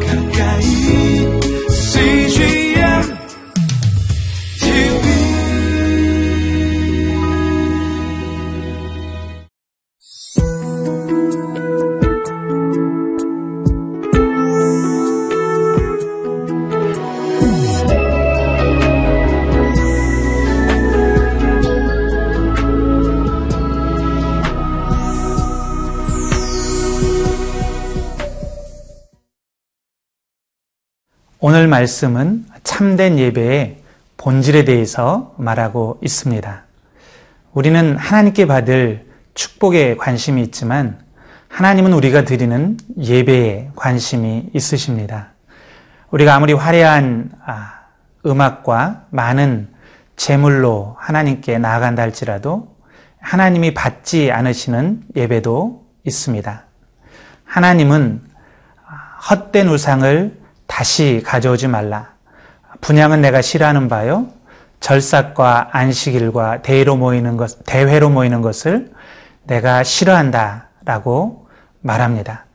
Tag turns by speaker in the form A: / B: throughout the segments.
A: 가까
B: 오늘 말씀은 참된 예배의 본질에 대해서 말하고 있습니다. 우리는 하나님께 받을 축복에 관심이 있지만 하나님은 우리가 드리는 예배에 관심이 있으십니다. 우리가 아무리 화려한 아, 음악과 많은 제물로 하나님께 나아간다 할지라도 하나님이 받지 않으시는 예배도 있습니다. 하나님은 헛된 우상을 다시 가져오지 말라. 분양은 내가 싫어하는 바요. 절삭과 안식일과 대회로 모이는 것, 대회로 모이는 것을 내가 싫어한다 라고 말합니다.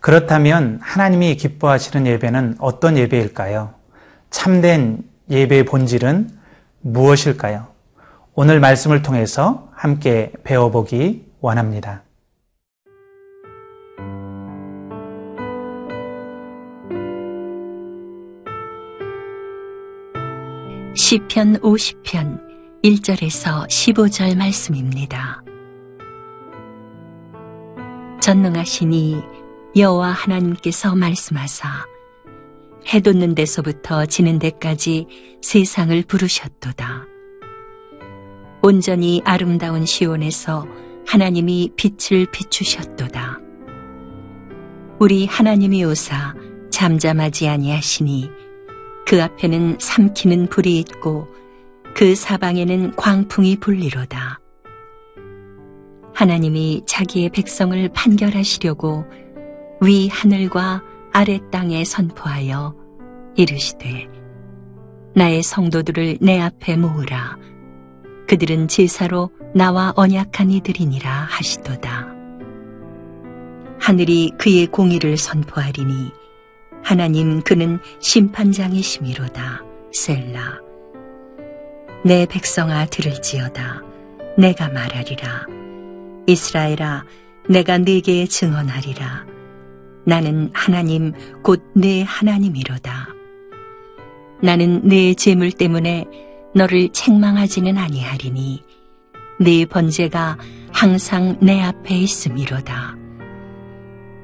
B: 그렇다면 하나님이 기뻐하시는 예배는 어떤 예배일까요? 참된 예배의 본질은 무엇일까요? 오늘 말씀을 통해서 함께 배워보기 원합니다.
C: 시편 50편 1절에서 15절 말씀입니다. 전능하시니 여호와 하나님께서 말씀하사 해 돋는 데서부터 지는 데까지 세상을 부르셨도다. 온전히 아름다운 시온에서 하나님이 빛을 비추셨도다. 우리 하나님이 오사 잠잠하지 아니하시니 그 앞에는 삼키는 불이 있고 그 사방에는 광풍이 불리로다. 하나님이 자기의 백성을 판결하시려고 위 하늘과 아래 땅에 선포하여 이르시되 나의 성도들을 내 앞에 모으라 그들은 제사로 나와 언약한 이들이니라 하시도다. 하늘이 그의 공의를 선포하리니 하나님 그는 심판장이시미로다. 셀라. 내 백성아 들을지어다. 내가 말하리라. 이스라엘아, 내가 네게 증언하리라. 나는 하나님 곧 내 하나님이로다. 나는 내 재물 때문에 너를 책망하지는 아니하리니 네 번제가 항상 내 앞에 있음이로다.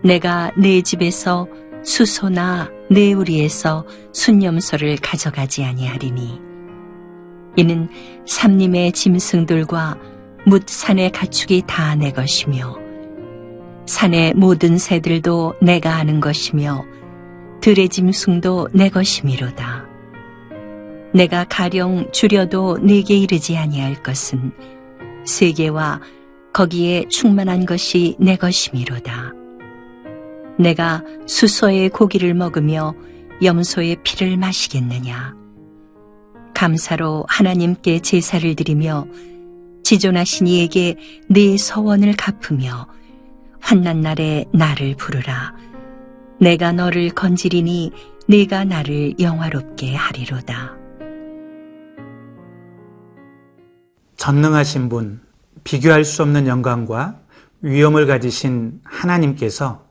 C: 내가 내 집에서 수소나 네우리에서 순념소를 가져가지 아니하리니 이는 삼림의 짐승들과 뭇 산의 가축이 다 내 것이며 산의 모든 새들도 내가 아는 것이며 들의 짐승도 내 것이미로다. 내가 가령 줄여도 네게 이르지 아니할 것은 세계와 거기에 충만한 것이 내 것이미로다. 내가 수소의 고기를 먹으며 염소의 피를 마시겠느냐? 감사로 하나님께 제사를 드리며 지존하신 이에게 네 서원을 갚으며 환난 날에 나를 부르라. 내가 너를 건지리니 네가 나를 영화롭게 하리로다.
B: 전능하신 분, 비교할 수 없는 영광과 위엄을 가지신 하나님께서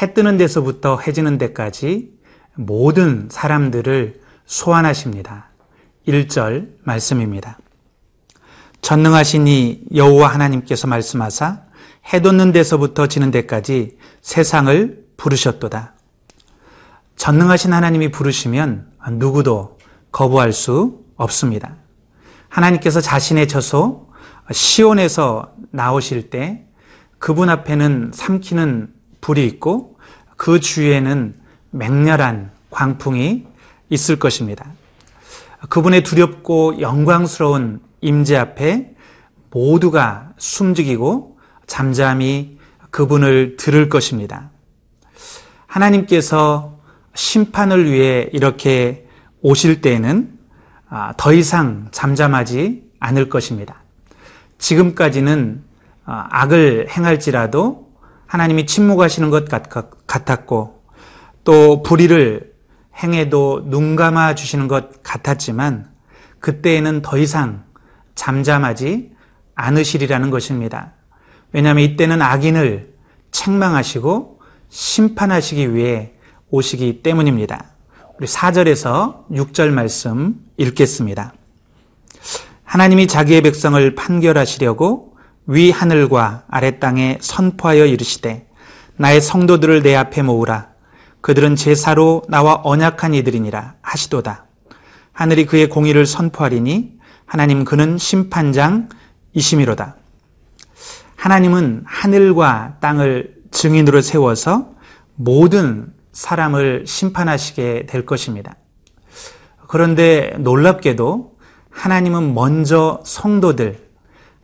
B: 해 뜨는 데서부터 해지는 데까지 모든 사람들을 소환하십니다. 1절 말씀입니다. 전능하시니 여호와 하나님께서 말씀하사 해 돋는 데서부터 지는 데까지 세상을 부르셨도다. 전능하신 하나님이 부르시면 누구도 거부할 수 없습니다. 하나님께서 자신의 처소 시온에서 나오실 때 그분 앞에는 삼키는 불이 있고 그 주위에는 맹렬한 광풍이 있을 것입니다. 그분의 두렵고 영광스러운 임재 앞에 모두가 숨죽이고 잠잠히 그분을 들을 것입니다. 하나님께서 심판을 위해 이렇게 오실 때에는 아, 더 이상 잠잠하지 않을 것입니다. 지금까지는 아, 악을 행할지라도 하나님이 침묵하시는 것 같았고 또 불의를 행해도 눈 감아 주시는 것 같았지만 그때에는 더 이상 잠잠하지 않으시리라는 것입니다. 왜냐하면 이때는 악인을 책망하시고 심판하시기 위해 오시기 때문입니다. 우리 4절에서 6절 말씀 읽겠습니다. 하나님이 자기의 백성을 판결하시려고 위 하늘과 아래 땅에 선포하여 이르시되 나의 성도들을 내 앞에 모으라 그들은 제사로 나와 언약한 이들이니라 하시도다. 하늘이 그의 공의를 선포하리니 하나님 그는 심판장이시미로다. 하나님은 하늘과 땅을 증인으로 세워서 모든 사람을 심판하시게 될 것입니다. 그런데 놀랍게도 하나님은 먼저 성도들,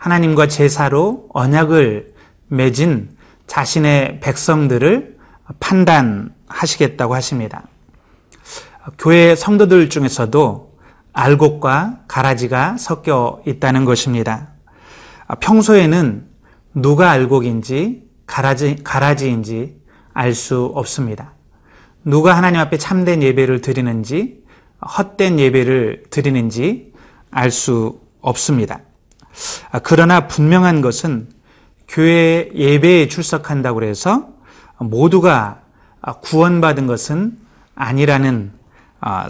B: 하나님과 제사로 언약을 맺은 자신의 백성들을 판단하시겠다고 하십니다. 교회 성도들 중에서도 알곡과 가라지가 섞여 있다는 것입니다. 평소에는 누가 알곡인지 가라지, 가라지인지 알 수 없습니다. 누가 하나님 앞에 참된 예배를 드리는지 헛된 예배를 드리는지 알 수 없습니다. 그러나 분명한 것은 교회 예배에 출석한다고 해서 모두가 구원받은 것은 아니라는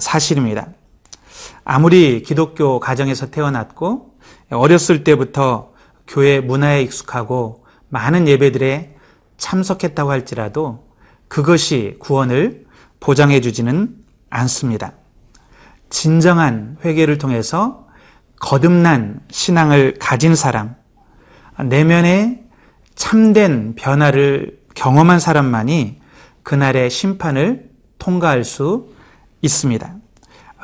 B: 사실입니다. 아무리 기독교 가정에서 태어났고 어렸을 때부터 교회 문화에 익숙하고 많은 예배들에 참석했다고 할지라도 그것이 구원을 보장해 주지는 않습니다. 진정한 회개를 통해서 거듭난 신앙을 가진 사람, 내면에 참된 변화를 경험한 사람만이 그날의 심판을 통과할 수 있습니다.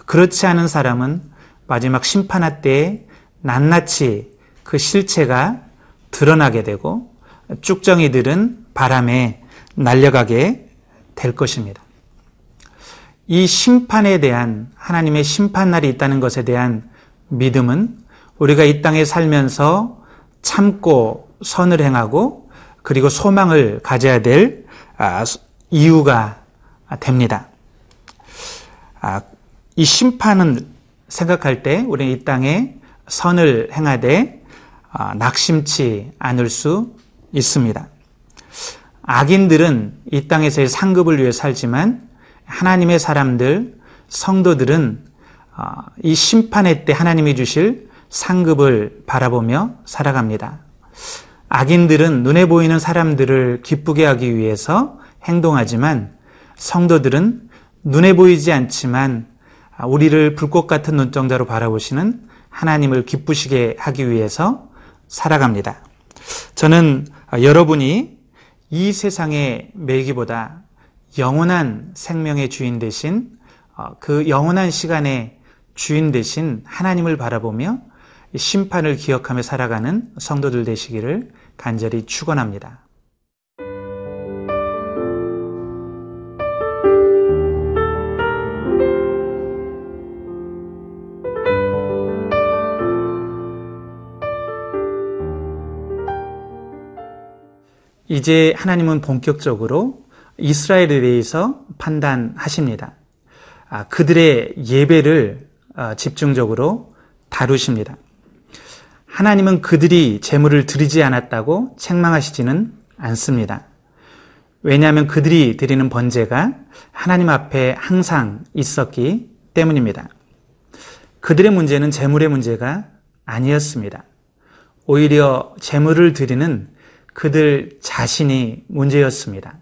B: 그렇지 않은 사람은 마지막 심판할 때에 낱낱이 그 실체가 드러나게 되고 쭉정이들은 바람에 날려가게 될 것입니다. 이 심판에 대한 하나님의 심판날이 있다는 것에 대한 믿음은 우리가 이 땅에 살면서 참고 선을 행하고 그리고 소망을 가져야 될 아, 이유가 됩니다. 아, 이 심판은 생각할 때 우리는 이 땅에 선을 행하되 아, 낙심치 않을 수 있습니다. 악인들은 이 땅에서의 상급을 위해 살지만 하나님의 사람들, 성도들은 이 심판의 때 하나님이 주실 상급을 바라보며 살아갑니다. 악인들은 눈에 보이는 사람들을 기쁘게 하기 위해서 행동하지만 성도들은 눈에 보이지 않지만 우리를 불꽃 같은 눈동자로 바라보시는 하나님을 기쁘시게 하기 위해서 살아갑니다. 저는 여러분이 이 세상의 매기보다 영원한 생명의 주인 대신 그 영원한 시간의 주인 대신 하나님을 바라보며 심판을 기억하며 살아가는 성도들 되시기를 간절히 축원합니다. 이제 하나님은 본격적으로 이스라엘에 대해서 판단하십니다. 아, 그들의 예배를 아, 집중적으로 다루십니다. 하나님은 그들이 재물을 드리지 않았다고 책망하시지는 않습니다. 왜냐하면 그들이 드리는 번제가 하나님 앞에 항상 있었기 때문입니다. 그들의 문제는 재물의 문제가 아니었습니다. 오히려 재물을 드리는 그들 자신이 문제였습니다.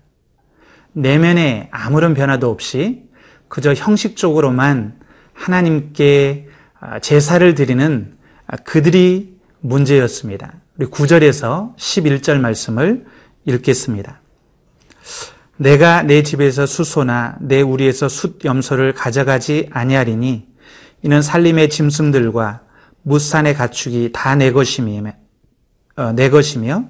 B: 내면에 아무런 변화도 없이 그저 형식적으로만 하나님께 제사를 드리는 그들이 문제였습니다. 우리 9절에서 11절 말씀을 읽겠습니다. 내가 내 집에서 수소나 내 우리에서 숫 염소를 가져가지 아니하리니 이는 살림의 짐승들과 무산의 가축이 다 내 것이며 어, 내 것이며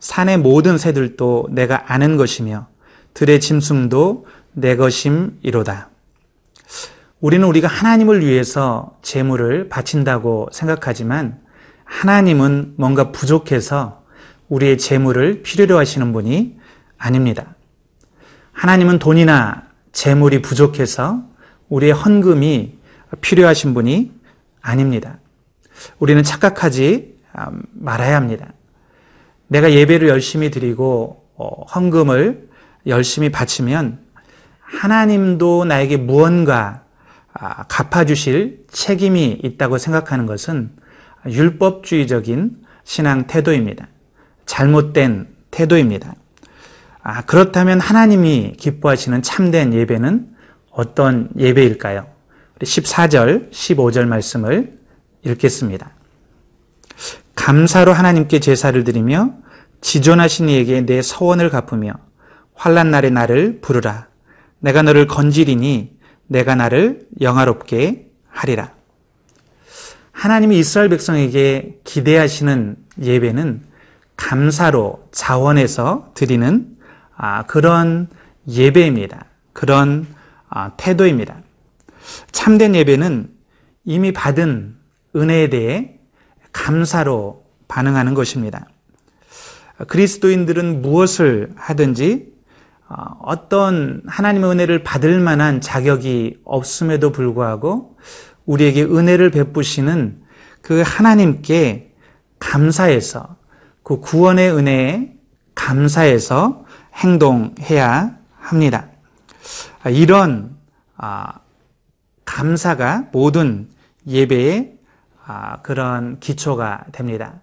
B: 산의 모든 새들도 내가 아는 것이며 들의 짐승도 내 것임이로다. 우리는 우리가 하나님을 위해서 재물을 바친다고 생각하지만 하나님은 뭔가 부족해서 우리의 재물을 필요로 하시는 분이 아닙니다. 하나님은 돈이나 재물이 부족해서 우리의 헌금이 필요하신 분이 아닙니다. 우리는 착각하지 아, 말아야 합니다. 내가 예배를 열심히 드리고 어, 헌금을 열심히 바치면 하나님도 나에게 무언가 아, 갚아주실 책임이 있다고 생각하는 것은 율법주의적인 신앙 태도입니다. 잘못된 태도입니다. 아, 그렇다면 하나님이 기뻐하시는 참된 예배는 어떤 예배일까요? 14절, 15절 말씀을 읽겠습니다. 감사로 하나님께 제사를 드리며 지존하신 이에게 내 서원을 갚으며 환란 날에 나를 부르라. 내가 너를 건지리니 내가 나를 영화롭게 하리라. 하나님이 이스라엘 백성에게 기대하시는 예배는 감사로 자원해서 드리는 아, 그런 예배입니다. 그런 아, 태도입니다. 참된 예배는 이미 받은 은혜에 대해 감사로 반응하는 것입니다. 그리스도인들은 무엇을 하든지 어, 어떤 하나님의 은혜를 받을 만한 자격이 없음에도 불구하고 우리에게 은혜를 베푸시는 그 하나님께 감사해서 그 구원의 은혜에 감사해서 행동해야 합니다. 이런 아, 감사가 모든 예배의 아, 그런 기초가 됩니다.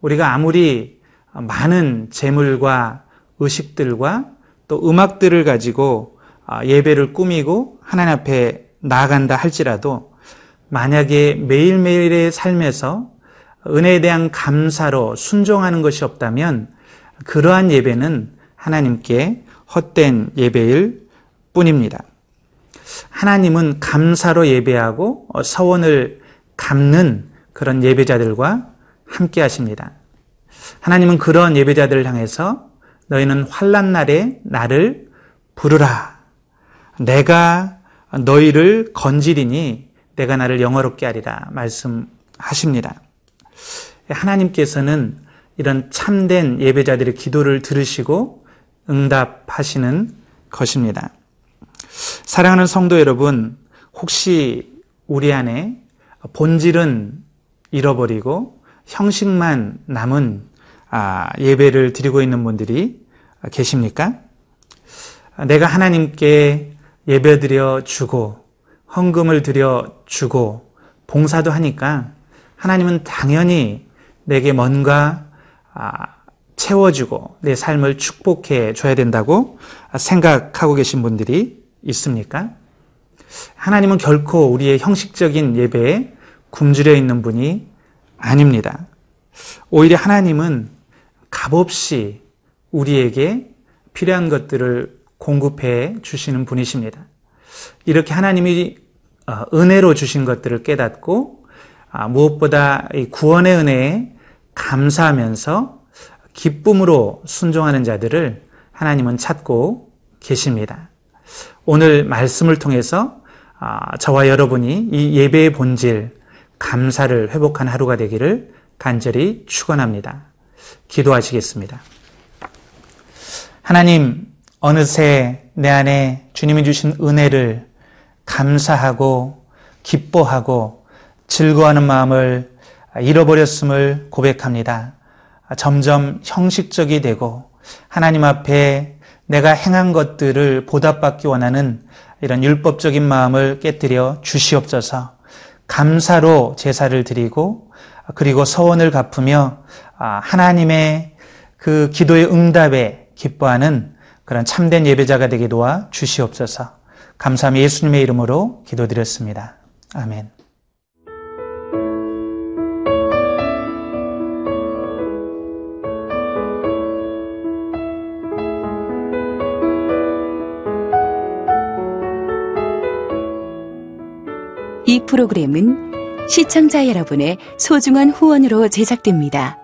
B: 우리가 아무리 많은 재물과 의식들과 또 음악들을 가지고 아, 예배를 꾸미고 하나님 앞에 나아간다 할지라도 만약에 매일매일의 삶에서 은혜에 대한 감사로 순종하는 것이 없다면 그러한 예배는 하나님께 헛된 예배일 뿐입니다. 하나님은 감사로 예배하고 서원을 갚는 그런 예배자들과 함께 하십니다. 하나님은 그런 예배자들을 향해서 너희는 환란 날에 나를 부르라. 내가 너희를 건지리니 내가 나를 영어롭게 하리라 말씀하십니다. 하나님께서는 이런 참된 예배자들의 기도를 들으시고 응답하시는 것입니다. 사랑하는 성도 여러분, 혹시 우리 안에 본질은 잃어버리고 형식만 남은 아, 예배를 드리고 있는 분들이 계십니까? 내가 하나님께 예배 드려 주고 헌금을 드려 주고 봉사도 하니까 하나님은 당연히 내게 뭔가 아, 채워주고 내 삶을 축복해 줘야 된다고 생각하고 계신 분들이 있습니까? 하나님은 결코 우리의 형식적인 예배에 굶주려 있는 분이 아닙니다. 오히려 하나님은 값없이 우리에게 필요한 것들을 공급해 주시는 분이십니다. 이렇게 하나님이 어, 은혜로 주신 것들을 깨닫고 아, 무엇보다 구원의 은혜에 감사하면서 기쁨으로 순종하는 자들을 하나님은 찾고 계십니다. 오늘 말씀을 통해서 아, 저와 여러분이 이 예배의 본질, 감사를 회복한 하루가 되기를 간절히 축원합니다. 기도하시겠습니다. 하나님, 어느새 내 안에 주님이 주신 은혜를 감사하고 기뻐하고 즐거워하는 마음을 잃어버렸음을 고백합니다. 점점 형식적이 되고 하나님 앞에 내가 행한 것들을 보답받기 원하는 이런 율법적인 마음을 깨뜨려 주시옵소서 감사로 제사를 드리고 그리고 서원을 갚으며 아, 하나님의 그 기도의 응답에 기뻐하는 그런 참된 예배자가 되게 도와 주시옵소서 감사함 예수님의 이름으로 기도드렸습니다. 아멘.
D: 이 프로그램은 시청자 여러분의 소중한 후원으로 제작됩니다.